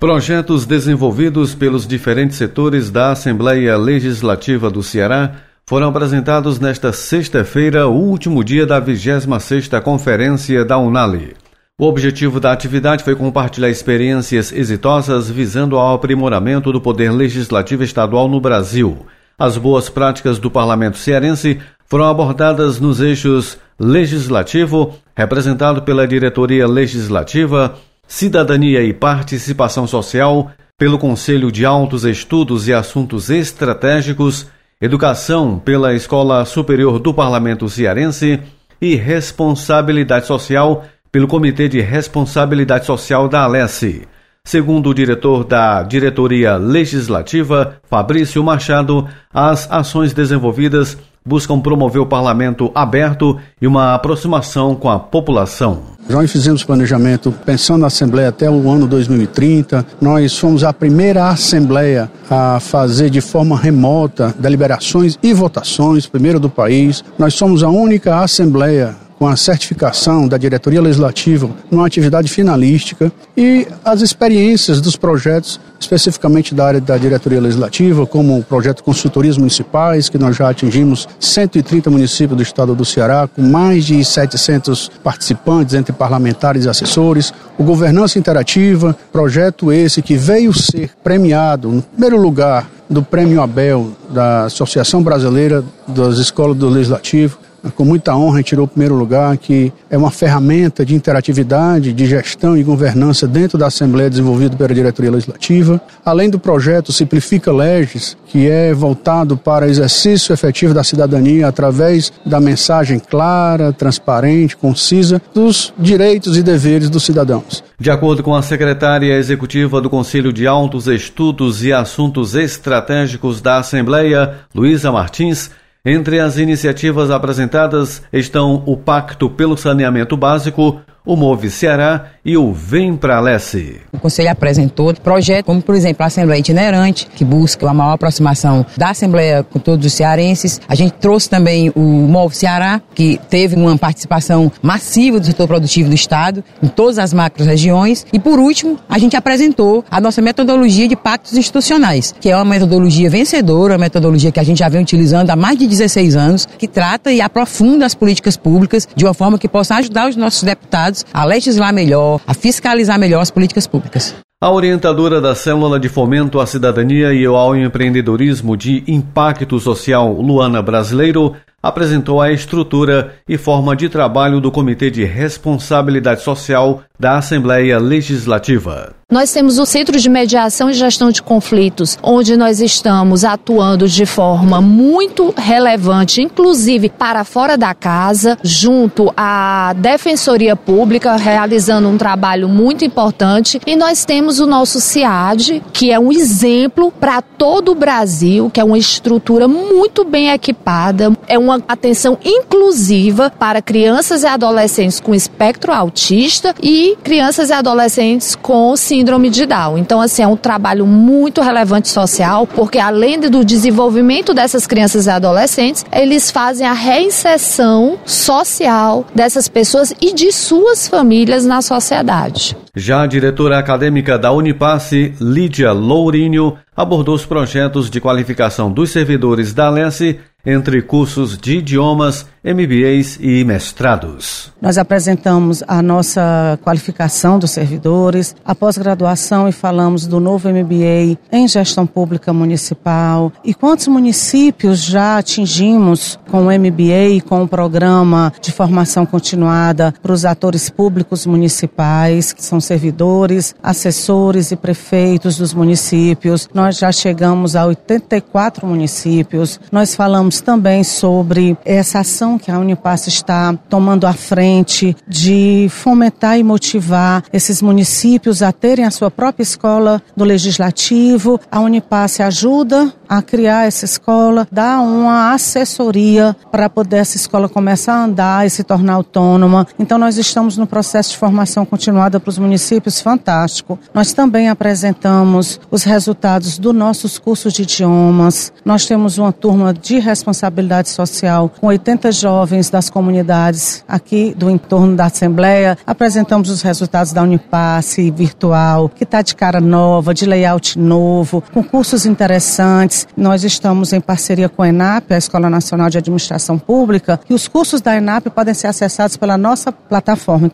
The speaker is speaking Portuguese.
Projetos desenvolvidos pelos diferentes setores da Assembleia Legislativa do Ceará foram apresentados nesta sexta-feira, o último dia da 26ª Conferência da Unali. O objetivo da atividade foi compartilhar experiências exitosas visando ao aprimoramento do poder legislativo estadual no Brasil. As boas práticas do parlamento cearense foram abordadas nos eixos legislativo, representado pela diretoria legislativa, Cidadania e Participação Social, pelo Conselho de Altos Estudos e Assuntos Estratégicos, Educação pela Escola Superior do Parlamento Cearense e Responsabilidade Social pelo Comitê de Responsabilidade Social da Alesse. Segundo o diretor da Diretoria Legislativa, Fabrício Machado, as ações desenvolvidas buscam promover o parlamento aberto e uma aproximação com a população. Nós fizemos planejamento pensando na Assembleia até o ano 2030. Nós fomos a primeira Assembleia a fazer de forma remota deliberações e votações, primeiro do país. Nós somos a única Assembleia com a certificação da diretoria legislativa numa atividade finalística e as experiências dos projetos, especificamente da área da diretoria legislativa, como o projeto Consultorias Municipais, que nós já atingimos 130 municípios do estado do Ceará, com mais de 700 participantes entre parlamentares e assessores, o Governança Interativa, projeto esse que veio ser premiado, no primeiro lugar, do Prêmio Abel da Associação Brasileira das Escolas do Legislativo, com muita honra tirou o primeiro lugar, que é uma ferramenta de interatividade, de gestão e governança dentro da Assembleia desenvolvido pela diretoria legislativa, além do projeto Simplifica Leges, que é voltado para exercício efetivo da cidadania através da mensagem clara, transparente, concisa dos direitos e deveres dos cidadãos. De acordo com a secretária executiva do Conselho de Altos Estudos e Assuntos Estratégicos da Assembleia, Luísa Martins, entre as iniciativas apresentadas estão o Pacto pelo Saneamento Básico, o Move Ceará e o Vem Pra Lesse. O Conselho apresentou projetos como, por exemplo, a Assembleia Itinerante, que busca uma maior aproximação da Assembleia com todos os cearenses. A gente trouxe também o Move Ceará, que teve uma participação massiva do setor produtivo do Estado, em todas as macro-regiões. E, por último, a gente apresentou a nossa metodologia de pactos institucionais, que é uma metodologia vencedora, uma metodologia que a gente já vem utilizando há mais de 16 anos, que trata e aprofunda as políticas públicas de uma forma que possa ajudar os nossos deputados a legislar melhor, a fiscalizar melhor as políticas públicas. A orientadora da Célula de Fomento à Cidadania e ao Empreendedorismo de Impacto Social, Luana Brasileiro, apresentou a estrutura e forma de trabalho do Comitê de Responsabilidade Social da Assembleia Legislativa. Nós temos o Centro de Mediação e Gestão de Conflitos, onde nós estamos atuando de forma muito relevante, inclusive para fora da casa, junto à Defensoria Pública, realizando um trabalho muito importante. E nós temos o nosso CIAD, que é um exemplo para todo o Brasil, que é uma estrutura muito bem equipada, é uma atenção inclusiva para crianças e adolescentes com espectro autista e crianças e adolescentes com síndrome de Down. Então, assim, é um trabalho muito relevante social, porque além do desenvolvimento dessas crianças e adolescentes, eles fazem a reinserção social dessas pessoas e de suas famílias na sociedade. Já a diretora acadêmica da Unipasse, Lídia Lourinho, abordou os projetos de qualificação dos servidores da Alesse entre cursos de idiomas, MBAs e mestrados. Nós apresentamos a nossa qualificação dos servidores, a pós-graduação e falamos do novo MBA em gestão pública municipal e quantos municípios já atingimos com o MBA com o programa de formação continuada para os atores públicos municipais, que são servidores, assessores e prefeitos dos municípios. Nós já chegamos a 84 municípios. Nós falamos também sobre essa ação que a Unipass está tomando à frente de fomentar e motivar esses municípios a terem a sua própria escola do legislativo. A Unipass ajuda a criar essa escola, dá uma assessoria para poder essa escola começar a andar e se tornar autônoma. Então nós estamos no processo de formação continuada para os municípios fantástico. Nós também apresentamos os resultados dos nossos cursos de idiomas. Nós temos uma turma de responsabilidade social com 80 jovens das comunidades aqui do entorno da Assembleia. Apresentamos os resultados da Unipasse virtual, que está de cara nova, de layout novo, com cursos interessantes. Nós estamos em parceria com a ENAP, a Escola Nacional de Administração Pública, e os cursos da ENAP podem ser acessados pela nossa plataforma.